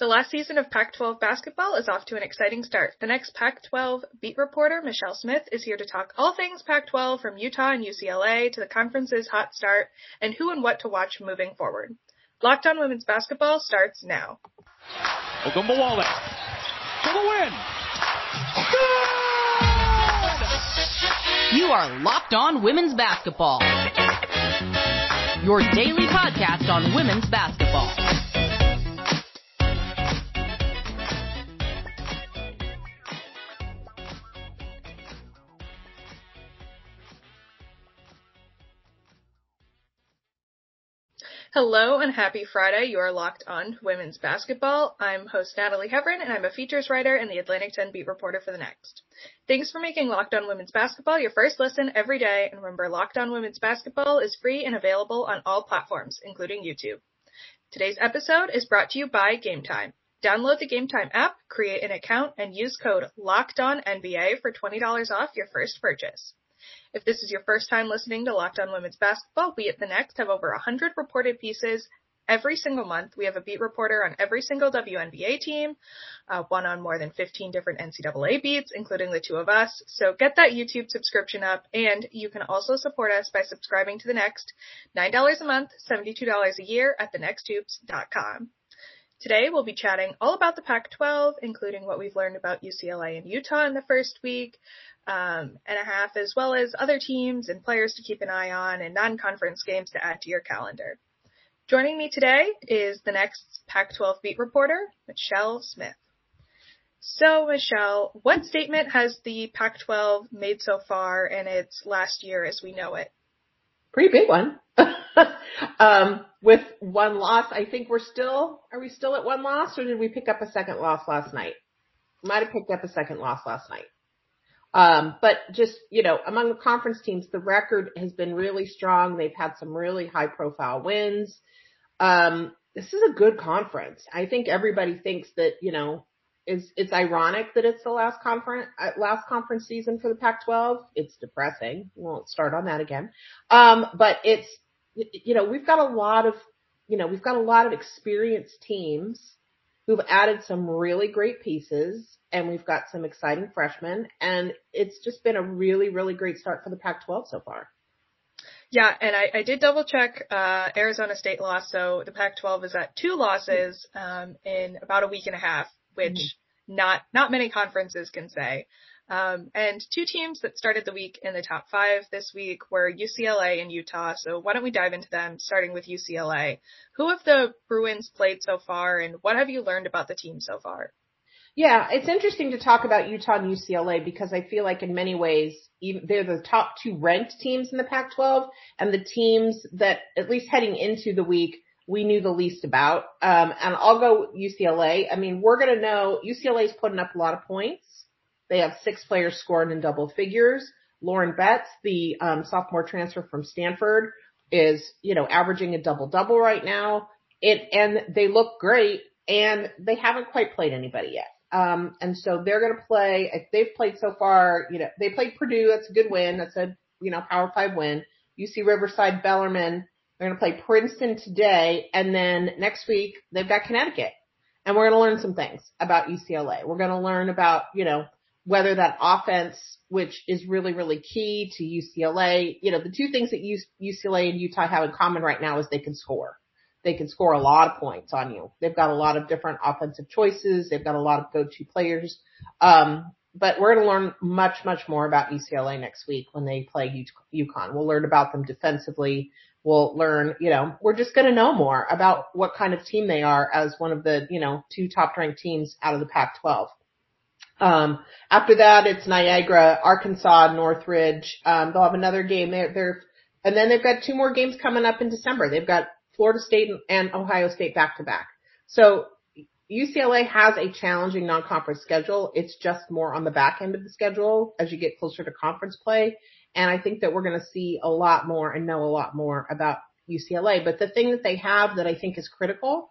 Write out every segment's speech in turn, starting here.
The last season of Pac-12 basketball is off to an exciting start. The next Pac-12 beat reporter, Michelle Smith, is here to talk all things Pac-12 from Utah and UCLA to the conference's hot start and who and what to watch moving forward. Locked on Women's Basketball starts now. Ogunbowale for the win. Good! You are Locked On Women's Basketball. Your daily podcast on women's basketball. Hello and happy Friday. You are locked on women's basketball. I'm host Natalie Heavren and I'm a features writer and the Atlantic 10 beat reporter for the Next. Thanks for making Locked On Women's Basketball your first listen every day. And remember, Locked On Women's Basketball is free and available on all platforms, including YouTube. Today's episode is brought to you by Game Time. Download the Game Time app, create an account, and use code LOCKEDONNBA for $20 off your first purchase. If this is your first time listening to Locked On Women's Basketball, we at the Next have over 100 reported pieces every single month. We have a beat reporter on every single WNBA team, uh, one on more than 15 different NCAA beats, including the two of us. So get that YouTube subscription up, and you can also support us by subscribing to the Next, $9 a month, $72 a year at thenexthoops.com. Today we'll be chatting all about the Pac-12, including what we've learned about UCLA and Utah in the first week, um, and a half, as well as other teams and players to keep an eye on and non-conference games to add to your calendar. Joining me today is the next Pac-12 beat reporter, Michelle Smith. So, Michelle, what statement has the Pac-12 made so far in its last year as we know it? Pretty big one. um, with one loss, I think we're still, are we still at one loss or did we pick up a second loss last night? Might have picked up a second loss last night. Um, but just, you know, among the conference teams, the record has been really strong. They've had some really high profile wins. Um, this is a good conference. I think everybody thinks that, you know, it's, it's ironic that it's the last conference, uh, last conference season for the Pac-12. It's depressing. We won't start on that again. Um, but it's, you know, we've got a lot of, you know, we've got a lot of experienced teams who've added some really great pieces and we've got some exciting freshmen and it's just been a really, really great start for the Pac-12 so far. Yeah, and I, I did double check uh, Arizona State loss, so the Pac-12 is at two losses um, in about a week and a half, which mm-hmm. not not many conferences can say. Um, and two teams that started the week in the top five this week were UCLA and Utah. So why don't we dive into them, starting with UCLA? Who have the Bruins played so far, and what have you learned about the team so far? Yeah, it's interesting to talk about Utah and UCLA because I feel like in many ways they're the top two ranked teams in the Pac-12 and the teams that at least heading into the week we knew the least about. Um, and I'll go UCLA. I mean, we're going to know UCLA is putting up a lot of points. They have six players scoring in double figures. Lauren Betts, the um, sophomore transfer from Stanford, is you know averaging a double double right now. It and they look great, and they haven't quite played anybody yet. Um, and so they're going to play. They've played so far. You know, they played Purdue. That's a good win. That's a you know Power Five win. UC Riverside Bellarmine. They're going to play Princeton today, and then next week they've got Connecticut. And we're going to learn some things about UCLA. We're going to learn about, you know, whether that offense, which is really, really key to UCLA, you know, the two things that UCLA and Utah have in common right now is they can score. They can score a lot of points on you. They've got a lot of different offensive choices. They've got a lot of go-to players. Um, but we're going to learn much, much more about UCLA next week when they play UConn. We'll learn about them defensively. We'll learn, you know, we're just going to know more about what kind of team they are as one of the, you know, two top ranked teams out of the Pac-12. Um, after that, it's Niagara, Arkansas, Northridge. Um, they'll have another game there. They're, and then they've got two more games coming up in December. They've got Florida State and Ohio State back to back. So UCLA has a challenging non-conference schedule. It's just more on the back end of the schedule as you get closer to conference play. And I think that we're going to see a lot more and know a lot more about UCLA. But the thing that they have that I think is critical,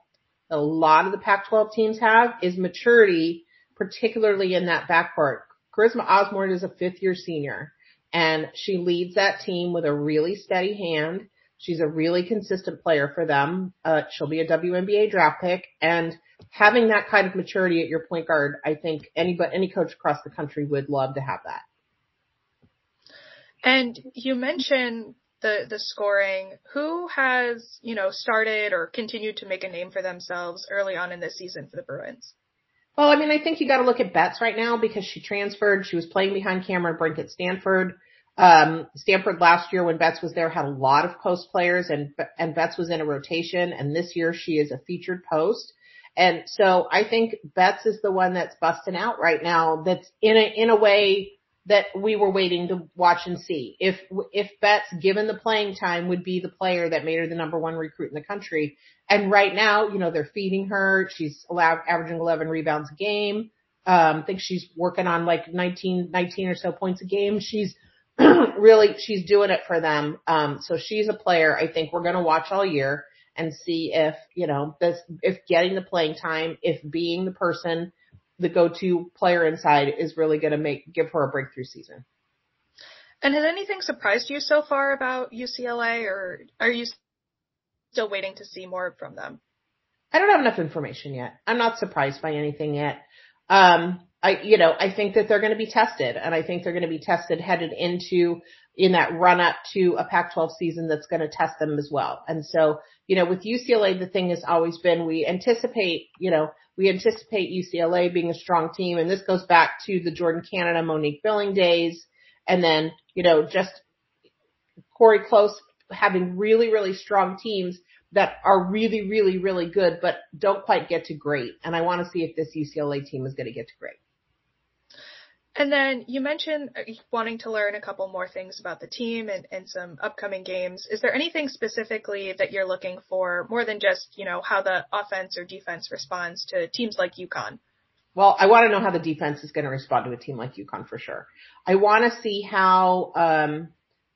a lot of the Pac-12 teams have, is maturity particularly in that backcourt. Charisma Osborne is a fifth year senior and she leads that team with a really steady hand. She's a really consistent player for them. Uh, she'll be a WNBA draft pick and having that kind of maturity at your point guard, I think any but any coach across the country would love to have that. And you mentioned the the scoring. Who has you know started or continued to make a name for themselves early on in this season for the Bruins? Well, I mean, I think you got to look at Betts right now because she transferred. She was playing behind Cameron Brink at Stanford. Um, Stanford last year when Betts was there had a lot of post players and, and Betts was in a rotation and this year she is a featured post. And so I think Betts is the one that's busting out right now that's in a, in a way that we were waiting to watch and see. If, if Betts given the playing time would be the player that made her the number one recruit in the country. And right now, you know, they're feeding her. She's allowed averaging 11 rebounds a game. Um, I think she's working on like 19, 19 or so points a game. She's really, she's doing it for them. Um, so she's a player I think we're going to watch all year and see if, you know, this, if getting the playing time, if being the person, the go-to player inside is really going to make, give her a breakthrough season. And has anything surprised you so far about UCLA or are you still waiting to see more from them? I don't have enough information yet. I'm not surprised by anything yet. Um, I, you know, I think that they're going to be tested and I think they're going to be tested headed into in that run up to a Pac-12 season that's going to test them as well. And so, you know, with UCLA, the thing has always been we anticipate, you know, we anticipate UCLA being a strong team and this goes back to the Jordan Canada Monique Billing days. And then, you know, just Cori Close having really, really strong teams that are really, really, really good, but don't quite get to great. And I want to see if this UCLA team is going to get to great. And then you mentioned uh, wanting to learn a couple more things about the team and, and some upcoming games. Is there anything specifically that you're looking for more than just, you know, how the offense or defense responds to teams like UConn? Well, I want to know how the defense is going to respond to a team like UConn for sure. I want to see how, um,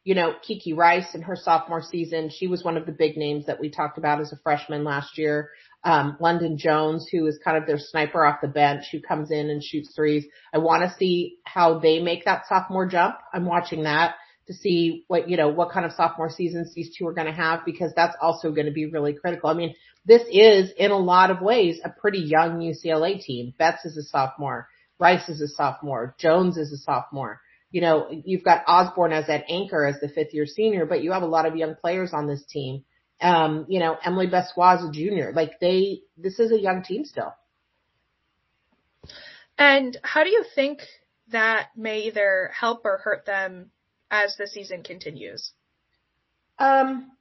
you know, Kiki Rice in her sophomore season, she was one of the big names that we talked about as a freshman last year um, London Jones, who is kind of their sniper off the bench, who comes in and shoots threes. I want to see how they make that sophomore jump. I'm watching that to see what, you know, what kind of sophomore seasons these two are going to have because that's also going to be really critical. I mean, this is in a lot of ways a pretty young UCLA team. Betts is a sophomore. Rice is a sophomore. Jones is a sophomore. You know, you've got Osborne as that anchor as the fifth year senior, but you have a lot of young players on this team um, you know, Emily Bessois a junior. Like they, this is a young team still. And how do you think that may either help or hurt them as the season continues? Um,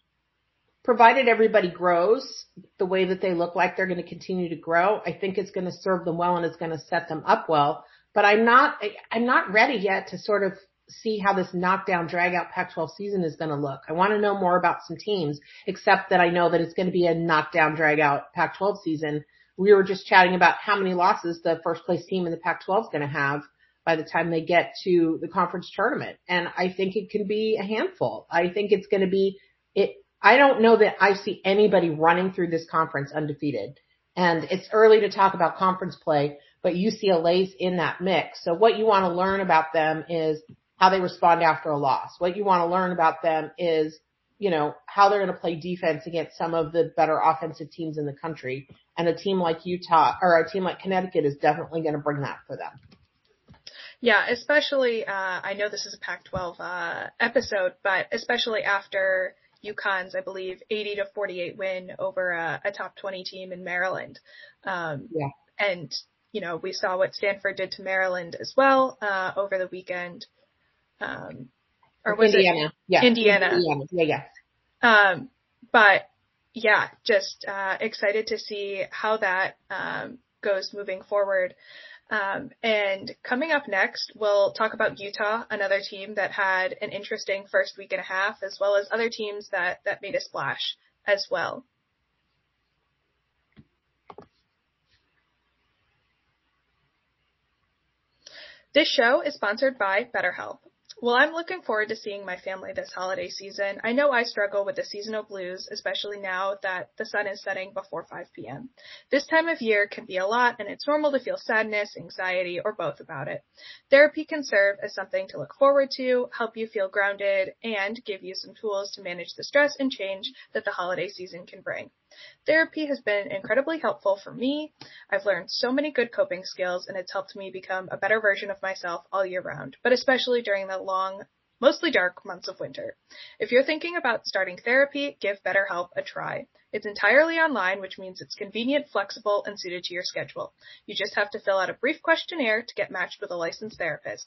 provided everybody grows the way that they look like they're going to continue to grow, I think it's going to serve them well and it's going to set them up well. But I'm not, I'm not ready yet to sort of see how this knockdown drag out Pac-12 season is going to look. I want to know more about some teams, except that I know that it's going to be a knockdown drag out Pac-12 season. We were just chatting about how many losses the first place team in the Pac-12 is going to have by the time they get to the conference tournament. And I think it can be a handful. I think it's going to be it. I don't know that I see anybody running through this conference undefeated. And it's early to talk about conference play, but UCLA's in that mix. So what you want to learn about them is how they respond after a loss. What you want to learn about them is, you know, how they're going to play defense against some of the better offensive teams in the country. And a team like Utah or a team like Connecticut is definitely going to bring that for them. Yeah, especially, uh, I know this is a Pac-12, uh, episode, but especially after UConn's, I believe, 80 to 48 win over a, a top 20 team in Maryland. Um, yeah. and, you know, we saw what Stanford did to Maryland as well, uh, over the weekend um, or was Indiana. it yeah. Indiana? Indiana. Yeah, yeah. Um, but yeah, just uh, excited to see how that um, goes moving forward. Um, and coming up next, we'll talk about Utah, another team that had an interesting first week and a half, as well as other teams that that made a splash as well. This show is sponsored by BetterHelp. Well, I'm looking forward to seeing my family this holiday season. I know I struggle with the seasonal blues, especially now that the sun is setting before 5 p.m. This time of year can be a lot and it's normal to feel sadness, anxiety, or both about it. Therapy can serve as something to look forward to, help you feel grounded, and give you some tools to manage the stress and change that the holiday season can bring. Therapy has been incredibly helpful for me. I've learned so many good coping skills and it's helped me become a better version of myself all year round, but especially during the long mostly dark months of winter. If you're thinking about starting therapy, give BetterHelp a try. It's entirely online, which means it's convenient, flexible, and suited to your schedule. You just have to fill out a brief questionnaire to get matched with a licensed therapist.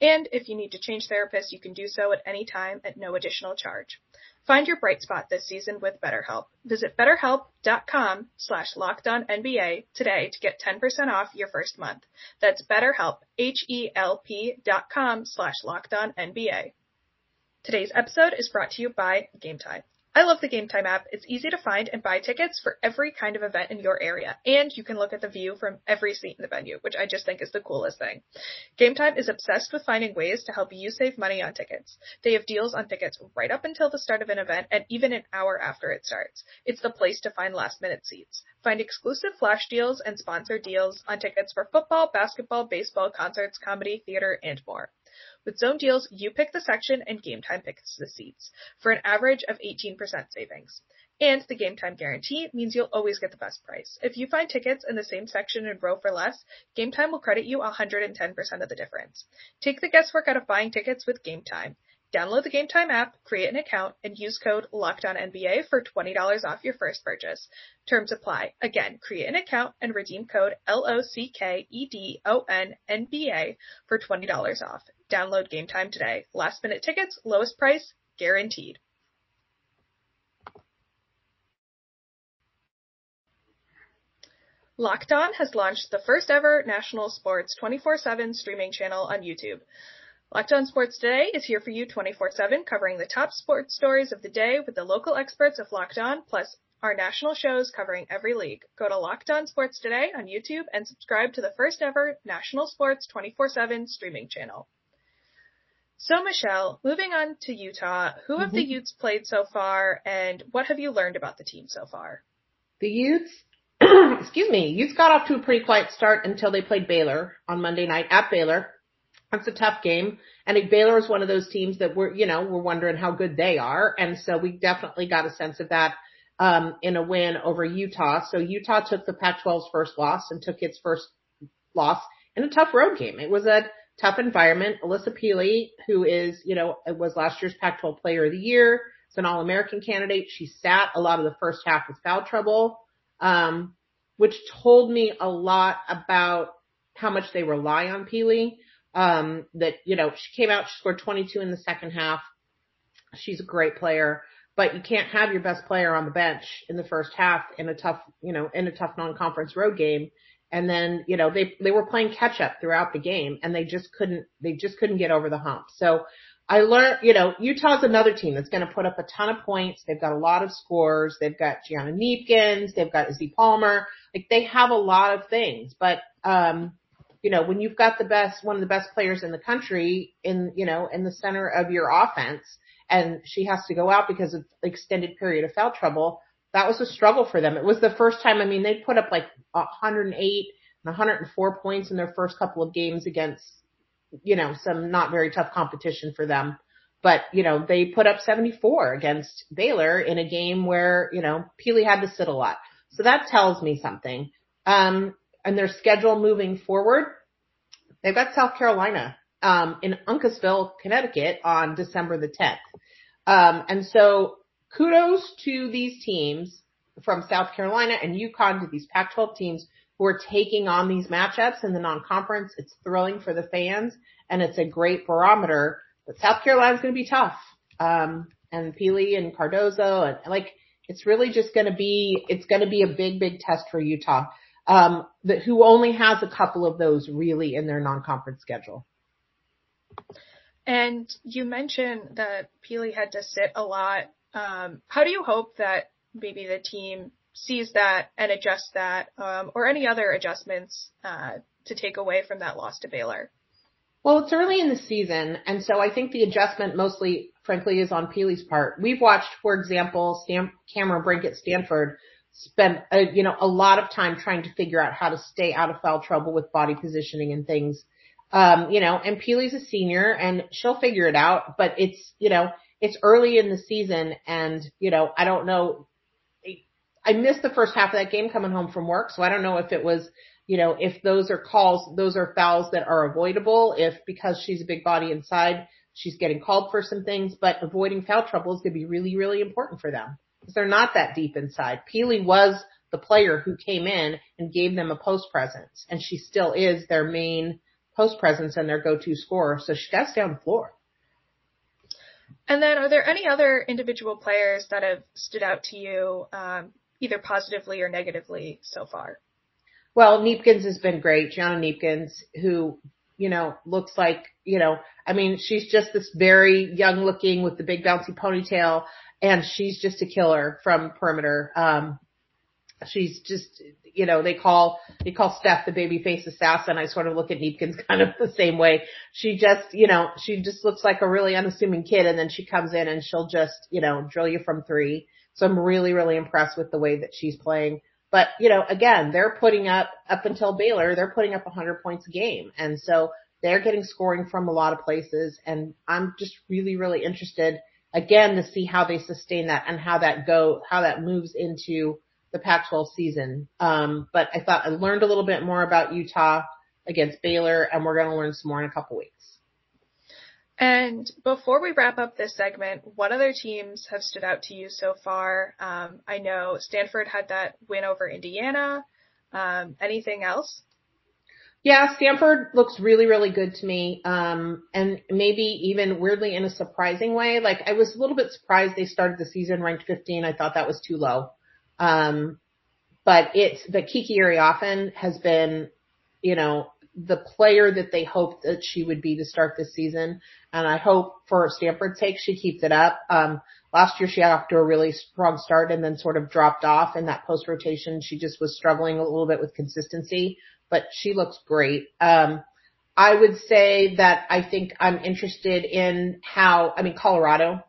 And if you need to change therapists, you can do so at any time at no additional charge. Find your bright spot this season with BetterHelp. Visit betterhelp.com slash today to get 10% off your first month. That's betterhelp, H-E-L-P dot com slash. Today's episode is brought to you by Game Time. I love the Game Time app. It's easy to find and buy tickets for every kind of event in your area, and you can look at the view from every seat in the venue, which I just think is the coolest thing. Game Time is obsessed with finding ways to help you save money on tickets. They have deals on tickets right up until the start of an event and even an hour after it starts. It's the place to find last minute seats. Find exclusive flash deals and sponsor deals on tickets for football, basketball, baseball, concerts, comedy, theater, and more. With Zone Deals, you pick the section and Game Time picks the seats for an average of 18% savings. And the Game Time guarantee means you'll always get the best price. If you find tickets in the same section and row for less, Game Time will credit you 110% of the difference. Take the guesswork out of buying tickets with Game Time. Download the Game Time app, create an account, and use code LOCKEDONNBA for $20 off your first purchase. Terms apply. Again, create an account and redeem code L-O-C-K-E-D-O-N-N-B-A for $20 off. Download Game Time today. Last minute tickets, lowest price, guaranteed. Locked On has launched the first ever national sports 24-7 streaming channel on YouTube. Locked On Sports Today is here for you 24-7, covering the top sports stories of the day with the local experts of Locked On, plus our national shows covering every league. Go to Locked On Sports Today on YouTube and subscribe to the first ever national sports 24-7 streaming channel. So Michelle, moving on to Utah, who have mm-hmm. the Utes played so far and what have you learned about the team so far? The Utes, excuse me, Utes got off to a pretty quiet start until they played Baylor on Monday night at Baylor. That's a tough game. And Baylor is one of those teams that we're, you know, we're wondering how good they are. And so we definitely got a sense of that, um, in a win over Utah. So Utah took the Pac-12's first loss and took its first loss in a tough road game. It was a tough environment. Alissa Pili, who is, you know, was last year's Pac-12 player of the year. It's an all-American candidate. She sat a lot of the first half with foul trouble, um, which told me a lot about how much they rely on Peely. Um, that, you know, she came out, she scored 22 in the second half. She's a great player, but you can't have your best player on the bench in the first half in a tough, you know, in a tough non-conference road game. And then, you know, they, they were playing catch up throughout the game and they just couldn't, they just couldn't get over the hump. So I learned, you know, Utah's another team that's going to put up a ton of points. They've got a lot of scores. They've got Gianna Kneepkens. They've got Izzy Palmer. Like they have a lot of things, but, um, you know, when you've got the best, one of the best players in the country in, you know, in the center of your offense and she has to go out because of extended period of foul trouble, that was a struggle for them. It was the first time, I mean, they put up like 108 and 104 points in their first couple of games against, you know, some not very tough competition for them. But, you know, they put up 74 against Baylor in a game where, you know, Pili had to sit a lot. So that tells me something. Um, and their schedule moving forward, they've got South Carolina um, in Uncasville, Connecticut on December the 10th. Um, and so kudos to these teams from South Carolina and UConn to these Pac-12 teams who are taking on these matchups in the non-conference. It's thrilling for the fans and it's a great barometer, but South Carolina's going to be tough. Um, and Pili and Cardoso and like, it's really just going to be, it's going to be a big, big test for Utah um, that who only has a couple of those really in their non-conference schedule. And you mentioned that Pili had to sit a lot. Um, how do you hope that maybe the team sees that and adjusts that, um, or any other adjustments uh, to take away from that loss to Baylor? Well, it's early in the season, and so I think the adjustment mostly, frankly, is on Pili's part. We've watched, for example, Stan- Cameron Brink at Stanford spend, a, you know, a lot of time trying to figure out how to stay out of foul trouble with body positioning and things. Um, you know, and Pili's a senior and she'll figure it out, but it's, you know, it's early in the season and, you know, I don't know, I missed the first half of that game coming home from work, so I don't know if it was, you know, if those are calls, those are fouls that are avoidable, if because she's a big body inside, she's getting called for some things, but avoiding foul trouble is going to be really, really important for them because they're not that deep inside. Pili was the player who came in and gave them a post presence, and she still is their main post presence and their go-to scorer. So she got to stay on the floor. And then, are there any other individual players that have stood out to you, um, either positively or negatively so far? Well, Kneepkens has been great. Gianna Kneepkens, who, you know, looks like, you know, I mean, she's just this very young looking with the big bouncy ponytail and she's just a killer from perimeter. Um, she's just, you know, they call, they call Steph the baby face assassin. I sort of look at Kneepkens kind of the same way. She just, you know, she just looks like a really unassuming kid and then she comes in and she'll just, you know, drill you from three. So I'm really, really impressed with the way that she's playing. But, you know, again, they're putting up, up until Baylor, they're putting up 100 points a game. And so they're getting scoring from a lot of places. And I'm just really, really interested again to see how they sustain that and how that go, how that moves into the Pac-12 season. Um, but I thought I learned a little bit more about Utah against Baylor and we're going to learn some more in a couple weeks. And before we wrap up this segment, what other teams have stood out to you so far? Um, I know Stanford had that win over Indiana. Um, anything else? Yeah, Stanford looks really, really good to me. Um, and maybe even weirdly in a surprising way. Like I was a little bit surprised they started the season ranked 15. I thought that was too low. Um, but it's, the Kiki Iriafen has been, you know, the player that they hoped that she would be to start this season. And I hope for Stanford's sake, she keeps it up. Um, last year she got off to a really strong start and then sort of dropped off in that post rotation. She just was struggling a little bit with consistency, but she looks great. Um, I would say that I think I'm interested in how, I mean, Colorado,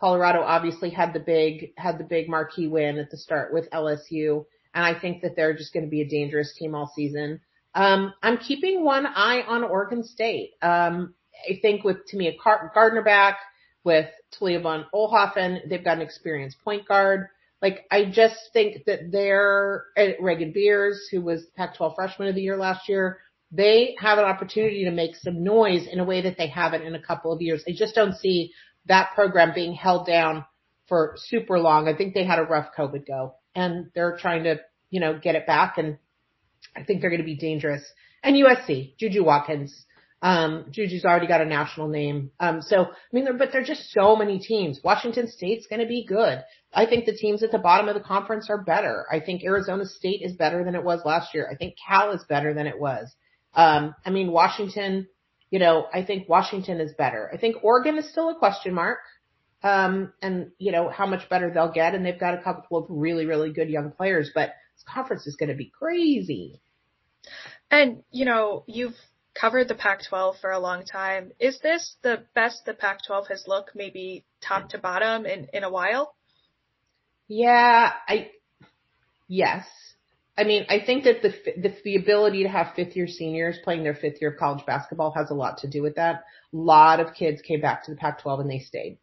Colorado obviously had the big, had the big marquee win at the start with LSU. And I think that they're just going to be a dangerous team all season. Um, I'm keeping one eye on Oregon State. Um, I think with Timea Gardiner back, with Talia von Oelhoffen, they've got an experienced point guard. Like, I just think that they're, Reagan Beers, who was Pac-12 freshman of the year last year, they have an opportunity to make some noise in a way that they haven't in a couple of years. I just don't see that program being held down for super long. I think they had a rough COVID go and they're trying to, you know, get it back and I think they're going to be dangerous. And USC, Juju Watkins. Um, Juju's already got a national name. Um, so, I mean, but there're just so many teams. Washington State's going to be good. I think the teams at the bottom of the conference are better. I think Arizona State is better than it was last year. I think Cal is better than it was. Um, I mean, Washington, you know, I think Washington is better. I think Oregon is still a question mark. Um, and you know, how much better they'll get. And they've got a couple of really, really good young players, but this conference is going to be crazy. And, you know, you've covered the Pac-12 for a long time. Is this the best the Pac-12 has looked, maybe top to bottom in, in a while? Yeah, I, yes. I mean, I think that the, the, the ability to have fifth year seniors playing their fifth year of college basketball has a lot to do with that. A lot of kids came back to the Pac-12 and they stayed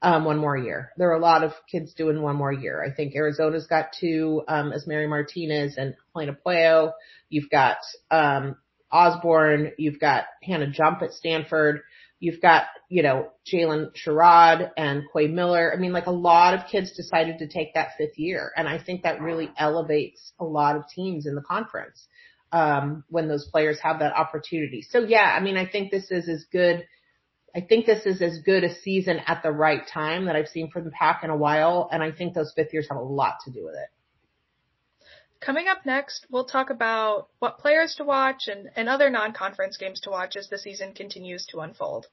um, one more year. There are a lot of kids doing one more year. I think Arizona's got two, um, Esmery Martinez and Helena Pueyo. You've got, um, Osborne. You've got Hannah Jump at Stanford. You've got, you know, Jaylyn Sherrod and Quay Miller. I mean, like a lot of kids decided to take that fifth year. And I think that really elevates a lot of teams in the conference, um, when those players have that opportunity. So yeah, I mean, I think this is as good I think this is as good a season at the right time that I've seen from the pack in a while, and I think those fifth years have a lot to do with it. Coming up next, we'll talk about what players to watch and, and other non-conference games to watch as the season continues to unfold.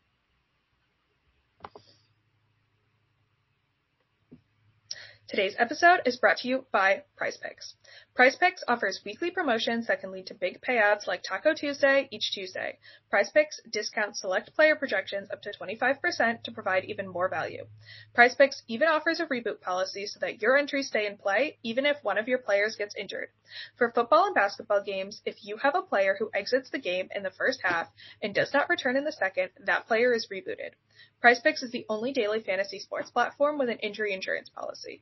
Today's episode is brought to you by Prize Picks. Prize Picks offers weekly promotions that can lead to big payouts like Taco Tuesday each Tuesday. Prize Picks discounts select player projections up to 25% to provide even more value. Prize Picks even offers a reboot policy so that your entries stay in play even if one of your players gets injured. For football and basketball games, if you have a player who exits the game in the first half and does not return in the second, that player is rebooted. Prize Picks is the only daily fantasy sports platform with an injury insurance policy.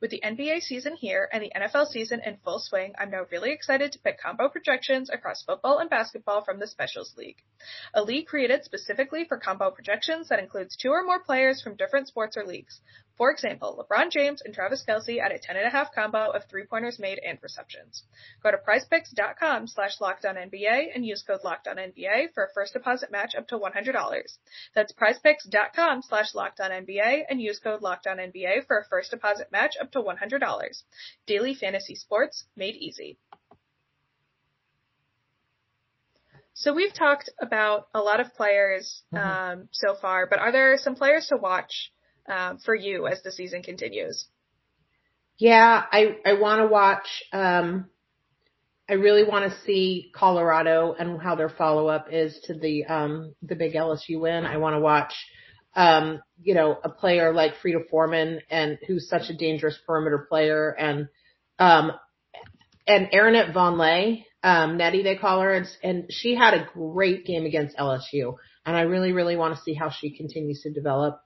With the NBA season here and the NFL season in full swing, I'm now really excited to pick combo projections across football and basketball from the Specials League. A league created specifically for combo projections that includes two or more players from different sports or leagues. For example, LeBron James and Travis Kelce at a 10.5 combo of three pointers made and receptions. Go to prizepicks.com slash lockedonnba and use code lockedonnba for a first deposit match up to $100. That's prizepicks.com slash lockedonnba and use code lockedonnba for a first deposit match up to $100. Daily fantasy sports made easy. So we've talked about a lot of players mm-hmm. um, so far, but are there some players to watch um, for you as the season continues? Yeah, I I want to watch. Um, I really want to see Colorado and how their follow up is to the um, the big LSU win. I want to watch. Um, you know, a player like Frida Formann and who's such a dangerous perimeter player and, um, and Aaronette Vonleh, um, Nettie they call her, and, and she had a great game against LSU. And I really, really want to see how she continues to develop.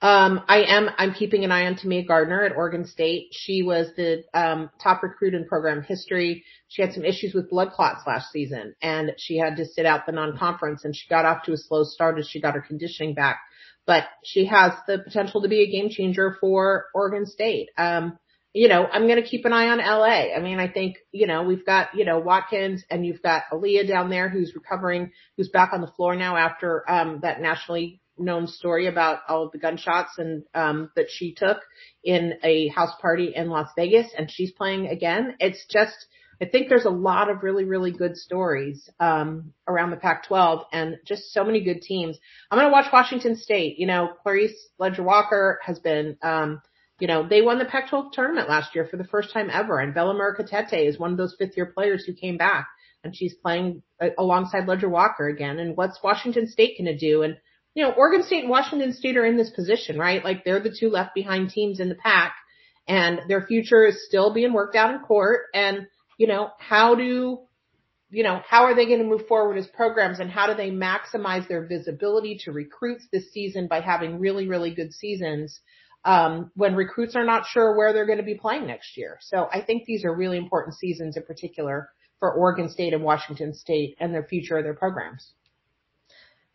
Um, I am, I'm keeping an eye on Timea Gardiner at Oregon State. She was the, um, top recruit in program history. She had some issues with blood clots last season and she had to sit out the non-conference and she got off to a slow start as she got her conditioning back, but she has the potential to be a game changer for Oregon State. Um, you know, I'm going to keep an eye on LA. I mean, I think, you know, we've got, you know, Watkins and you've got Aaliyah down there who's recovering, who's back on the floor now after, um, that nationally known story about all of the gunshots and um that she took in a house party in Las Vegas and she's playing again. It's just I think there's a lot of really, really good stories um around the Pac twelve and just so many good teams. I'm gonna watch Washington State. You know, Clarice Ledger Walker has been um you know, they won the Pac-12 tournament last year for the first time ever, and Bella Murekatete is one of those fifth-year players who came back, and she's playing uh, alongside Ledger Walker again. And what's Washington State going to do? And you know, Oregon State and Washington State are in this position, right? Like they're the two left behind teams in the pack and their future is still being worked out in court. And, you know, how do, you know, how are they going to move forward as programs and how do they maximize their visibility to recruits this season by having really, really good seasons? Um, when recruits are not sure where they're going to be playing next year. So I think these are really important seasons in particular for Oregon State and Washington State and their future of their programs.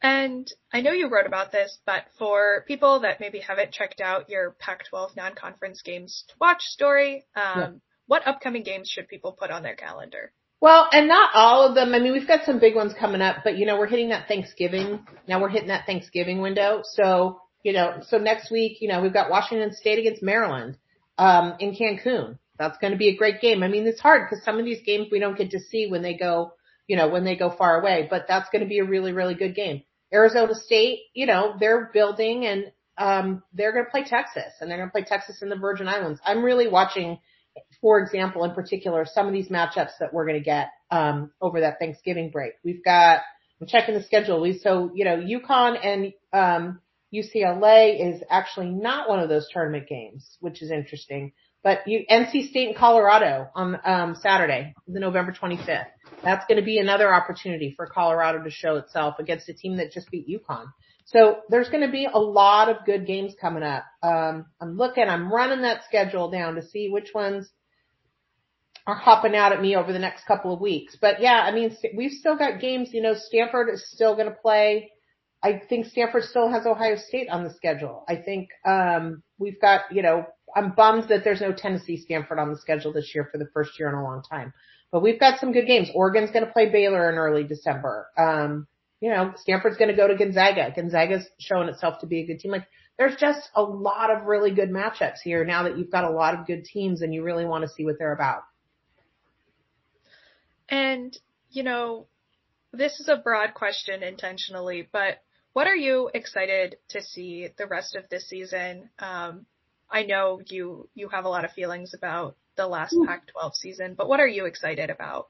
And I know you wrote about this, but for people that maybe haven't checked out your Pac-12 non-conference games to watch story, um, yeah. what upcoming games should people put on their calendar? Well, and not all of them. I mean, we've got some big ones coming up, but you know, we're hitting that Thanksgiving. Now we're hitting that Thanksgiving window. So, you know, so next week, you know, we've got Washington State against Maryland, um, in Cancun. That's going to be a great game. I mean, it's hard because some of these games we don't get to see when they go, you know, when they go far away, but that's going to be a really, really good game. Arizona State, you know, they're building and um, they're going to play Texas and they're going to play Texas in the Virgin Islands. I'm really watching, for example, in particular, some of these matchups that we're going to get um, over that Thanksgiving break. We've got, I'm checking the schedule. We, so, you know, UConn and um, UCLA is actually not one of those tournament games, which is interesting. But you, NC State and Colorado on um, Saturday, the November 25th. That's going to be another opportunity for Colorado to show itself against a team that just beat UConn. So there's going to be a lot of good games coming up. Um, I'm looking, I'm running that schedule down to see which ones are hopping out at me over the next couple of weeks. But yeah, I mean, we've still got games. You know, Stanford is still going to play. I think Stanford still has Ohio State on the schedule. I think um, we've got, you know, I'm bummed that there's no Tennessee Stanford on the schedule this year for the first year in a long time. But we've got some good games. Oregon's going to play Baylor in early December. Um, you know, Stanford's going to go to Gonzaga. Gonzaga's showing itself to be a good team. Like, there's just a lot of really good matchups here now that you've got a lot of good teams and you really want to see what they're about. And, you know, this is a broad question intentionally, but what are you excited to see the rest of this season? Um, I know you you have a lot of feelings about the last hmm. Pac-12 season, but what are you excited about?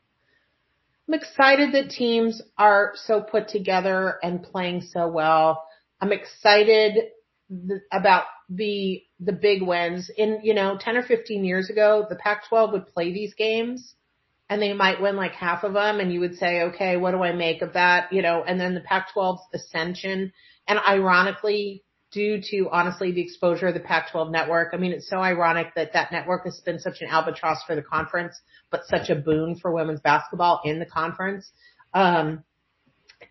I'm excited that teams are so put together and playing so well. I'm excited th- about the the big wins. In you know, 10 or 15 years ago, the Pac-12 would play these games and they might win like half of them and you would say, "Okay, what do I make of that?" you know, and then the Pac-12's ascension And ironically, due to honestly the exposure of the Pac-12 network. I mean, it's so ironic that that network has been such an albatross for the conference, but such a boon for women's basketball in the conference. Um,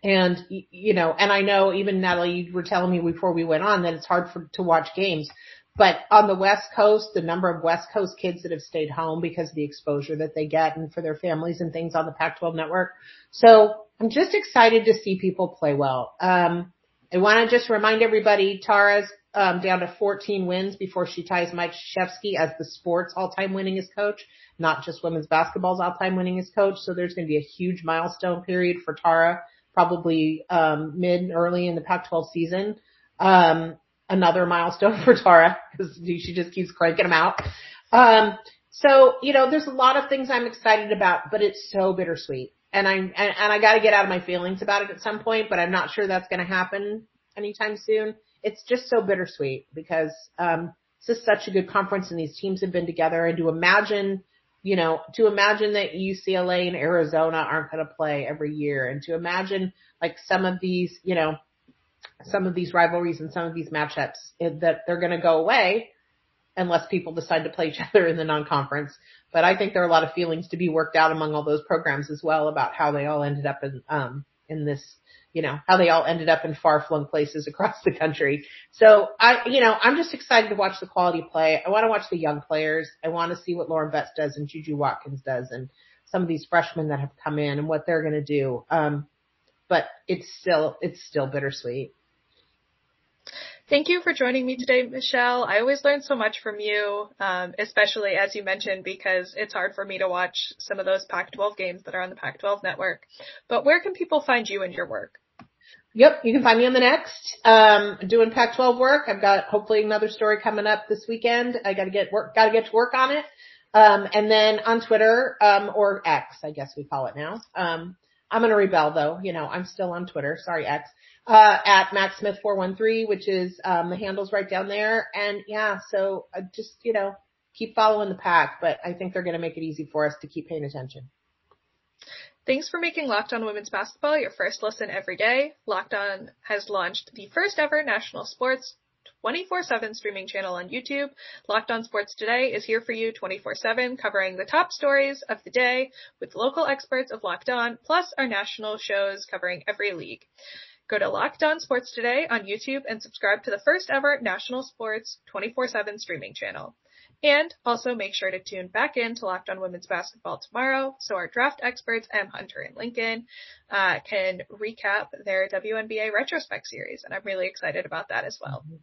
and you know, and I know even Natalie, you were telling me before we went on that it's hard for to watch games. But on the West Coast, the number of West Coast kids that have stayed home because of the exposure that they get and for their families and things on the Pac-12 network. So I'm just excited to see people play well. Um, I want to just remind everybody, Tara's um, down to 14 wins before she ties Mike Krzyzewski as the sports all-time winningest coach, not just women's basketball's all-time winningest coach. So there's going to be a huge milestone period for Tara, probably um, mid early in the Pac-12 season. Um, another milestone for Tara because she just keeps cranking them out. Um, so you know, there's a lot of things I'm excited about, but it's so bittersweet and I and, and I got to get out of my feelings about it at some point, but I'm not sure that's going to happen anytime soon. It's just so bittersweet because um, this is such a good conference and these teams have been together, and to imagine, you know, to imagine that UCLA and Arizona aren't going to play every year, and to imagine like some of these, you know, some of these rivalries and some of these matchups eh, that they're going to go away unless people decide to play each other in the non-conference. But I think there are a lot of feelings to be worked out among all those programs as well about how they all ended up in, um, in this, you know, how they all ended up in far flung places across the country. So I, you know, I'm just excited to watch the quality play. I want to watch the young players. I want to see what Lauren Betts does and Juju Watkins does and some of these freshmen that have come in and what they're going to do. Um, but it's still, it's still bittersweet. Thank you for joining me today, Michelle. I always learn so much from you, um, especially as you mentioned, because it's hard for me to watch some of those Pac-12 games that are on the Pac-12 network. But where can people find you and your work? Yep, you can find me on the next. Um, doing Pac-12 work. I've got hopefully another story coming up this weekend. I got to get work, got to get to work on it. Um, and then on Twitter, um, or X, I guess we call it now. Um, I'm going to rebel though. You know, I'm still on Twitter. Sorry, X uh, at MaxSmith413, which is, um, the handle's right down there. And yeah, so uh, just, you know, keep following the pack, but I think they're going to make it easy for us to keep paying attention. Thanks for making Locked On Women's Basketball your first listen every day. Locked On has launched the first ever national sports 24-7 streaming channel on YouTube. Locked On Sports Today is here for you 24-7, covering the top stories of the day with local experts of Locked On, plus our national shows covering every league. Go to Locked On Sports Today on YouTube and subscribe to the first ever national sports 24-7 streaming channel. And also make sure to tune back in to Locked On Women's Basketball tomorrow so our draft experts, M. Hunter and Lincoln, uh, can recap their WNBA retrospect series. And I'm really excited about that as well. Mm-hmm.